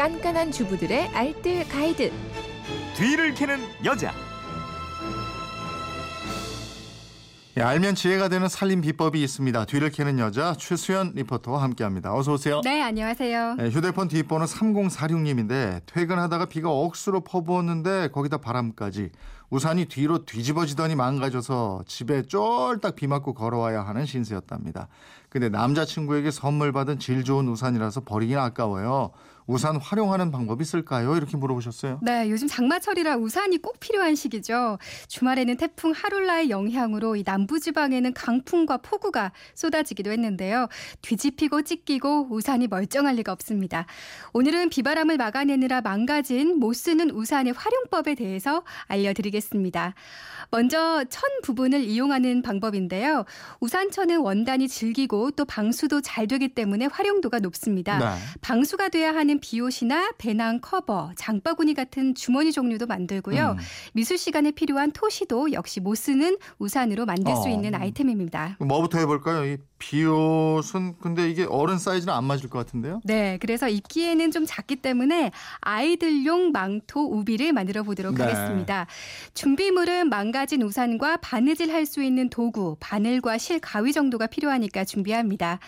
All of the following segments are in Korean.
깐깐한 주부들의 알뜰 가이드. 뒤를 캐는 여자. 예, 알면 지혜가 되는 살림 비법이 있습니다. 뒤를 캐는 여자 최수연 리포터와 함께합니다. 어서 오세요. 네, 안녕하세요. 예, 휴대폰 뒷번호 3046님인데 퇴근하다가 비가 억수로 퍼부었는데 거기다 바람까지 우산이 뒤로 뒤집어지더니 망가져서 집에 쫄딱 비 맞고 걸어와야 하는 신세였답니다. 근데 남자친구에게 선물 받은 질 좋은 우산이라서 버리긴 아까워요. 우산 활용하는 방법이 있을까요? 이렇게 물어보셨어요. 네, 요즘 장마철이라 우산이 꼭 필요한 시기죠. 주말에는 태풍 하룰라의 영향으로 이 남부 지방에는 강풍과 폭우가 쏟아지기도 했는데요. 뒤집히고 찢기고 우산이 멀쩡할 리가 없습니다. 오늘은 비바람을 막아내느라 망가진 못 쓰는 우산의 활용법에 대해서 알려드리겠습니다. 먼저 천 부분을 이용하는 방법인데요. 우산천은 원단이 질기고 또 방수도 잘 되기 때문에 활용도가 높습니다. 네. 방수가 돼야 하는 비옷이나 배낭 커버, 장바구니 같은 주머니 종류도 만들고요. 음. 미술 시간에 필요한 토시도 역시 못 쓰는 우산으로 만들 수 어. 있는 아이템입니다. 뭐부터 해볼까요? 이 비옷은 근데 이게 어른 사이즈는 안 맞을 것 같은데요? 네, 그래서 입기에는 좀 작기 때문에 아이들용 망토 우비를 만들어 보도록 네. 하겠습니다. 준비물은 망가진 우산과 바느질 할 수 있는 도구, 바늘과 실, 가위 정도가 필요하니까 준비합니다.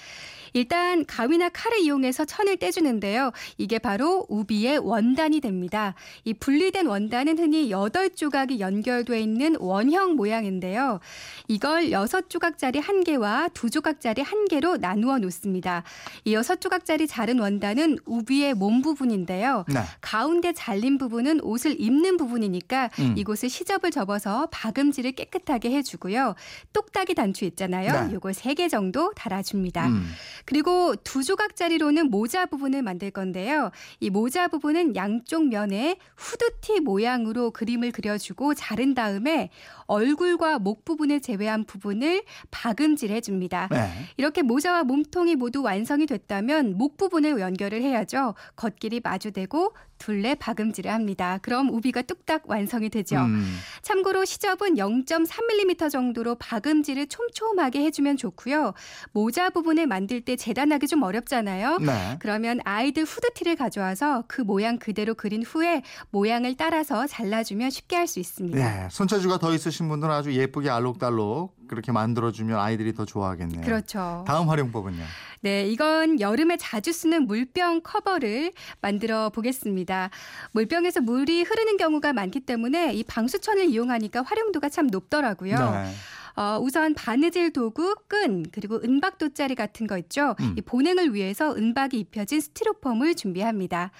일단 가위나 칼을 이용해서 천을 떼주는데요. 이게 바로 우비의 원단이 됩니다. 이 분리된 원단은 흔히 8조각이 연결돼 있는 원형 모양인데요. 이걸 6조각짜리 한 개와 2조각짜리 한 개로 나누어 놓습니다. 이 6조각짜리 자른 원단은 우비의 몸 부분인데요. 네. 가운데 잘린 부분은 옷을 입는 부분이니까 음. 이곳을 시접을 접어서 박음질을 깨끗하게 해주고요. 똑딱이 단추 있잖아요. 네. 요걸 3개 정도 달아줍니다. 음. 그리고 두 조각짜리로는 모자 부분을 만들 건데요. 이 모자 부분은 양쪽 면에 후드티 모양으로 그림을 그려주고 자른 다음에 얼굴과 목 부분을 제외한 부분을 박음질 해 줍니다. 네. 이렇게 모자와 몸통이 모두 완성이 됐다면 목 부분을 연결을 해야죠. 겉길이 마주대고 둘레 박음질을 합니다. 그럼 우비가 뚝딱 완성이 되죠. 음. 참고로 시접은 0.3mm 정도로 박음질을 촘촘하게 해주면 좋고요. 모자 부분을 만들 때 재단하기 좀 어렵잖아요. 네. 그러면 아이들 후드티를 가져와서 그 모양 그대로 그린 후에 모양을 따라서 잘라주면 쉽게 할 수 있습니다. 네. 손재주가 더 있으신 분들은 아주 예쁘게 알록달록 그렇게 만들어주면 아이들이 더 좋아하겠네요. 그렇죠. 다음 활용법은요? 네, 이건 여름에 자주 쓰는 물병 커버를 만들어 보겠습니다. 물병에서 물이 흐르는 경우가 많기 때문에 이 방수천을 이용하니까 활용도가 참 높더라고요. 네. 어, 우선 바느질 도구, 끈, 그리고 은박 돗자리 같은 거 있죠. 음. 이 보냉을 위해서 은박이 입혀진 스티로폼을 준비합니다.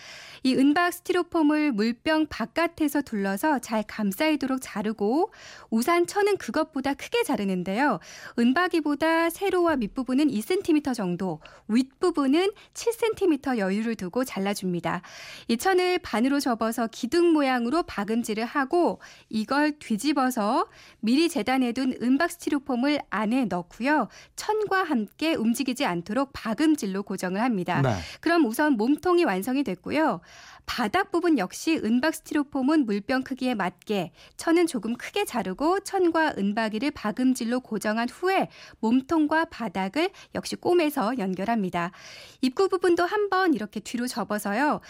이 은박 스티로폼을 물병 바깥에서 둘러서 잘 감싸이도록 자르고 우산 천은 그것보다 크게 자르는데요. 은박이보다 세로와 밑부분은 2cm 정도, 윗부분은 7cm 여유를 두고 잘라줍니다. 이 천을 반으로 접어서 기둥 모양으로 박음질을 하고 이걸 뒤집어서 미리 재단해둔 은박 스티로폼을 안에 넣고요. 천과 함께 움직이지 않도록 박음질로 고정을 합니다. 네. 그럼 우선 몸통이 완성이 됐고요. 바닥 부분 역시 은박 스티로폼은 물병 크기에 맞게 천은 조금 크게 자르고 천과 은박이를 박음질로 고정한 후에 몸통과 바닥을 역시 꼬매서 연결합니다. 입구 부분도 한번 이렇게 뒤로 접어서요.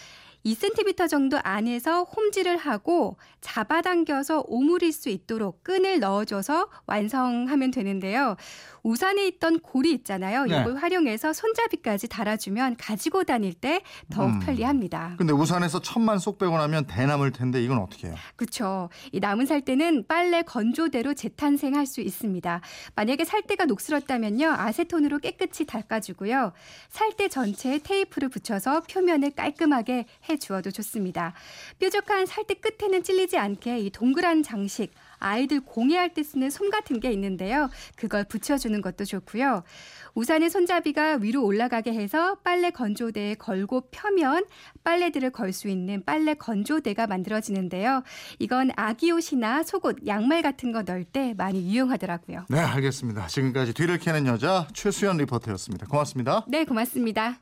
2cm 정도 안에서 홈질을 하고 잡아당겨서 오므릴 수 있도록 끈을 넣어줘서 완성하면 되는데요. 우산에 있던 고리 있잖아요. 네. 이걸 활용해서 손잡이까지 달아주면 가지고 다닐 때 더욱 음. 편리합니다. 근데 우산에서 천만 쏙 빼고 나면 대 남을 텐데 이건 어떻게 해요? 그렇죠. 이 남은 살때는 빨래 건조대로 재탄생할 수 있습니다. 만약에 살때가 녹슬었다면요. 아세톤으로 깨끗이 닦아주고요. 살때 전체에 테이프를 붙여서 표면을 깔끔하게 해 주어도 좋습니다. 뾰족한 살때 끝에는 찔리지 않게 이 동그란 장식 아이들 공예할 때 쓰는 솜 같은 게 있는데요. 그걸 붙여주는 것도 좋고요. 우산의 손잡이가 위로 올라가게 해서 빨래 건조대에 걸고 펴면 빨래들을 걸 수 있는 빨래 건조대가 만들어지는데요. 이건 아기 옷이나 속옷, 양말 같은 거 넣을 때 많이 유용하더라고요. 네, 알겠습니다. 지금까지 뒤를 캐는 여자 최수연 리포터였습니다. 고맙습니다. 네, 고맙습니다.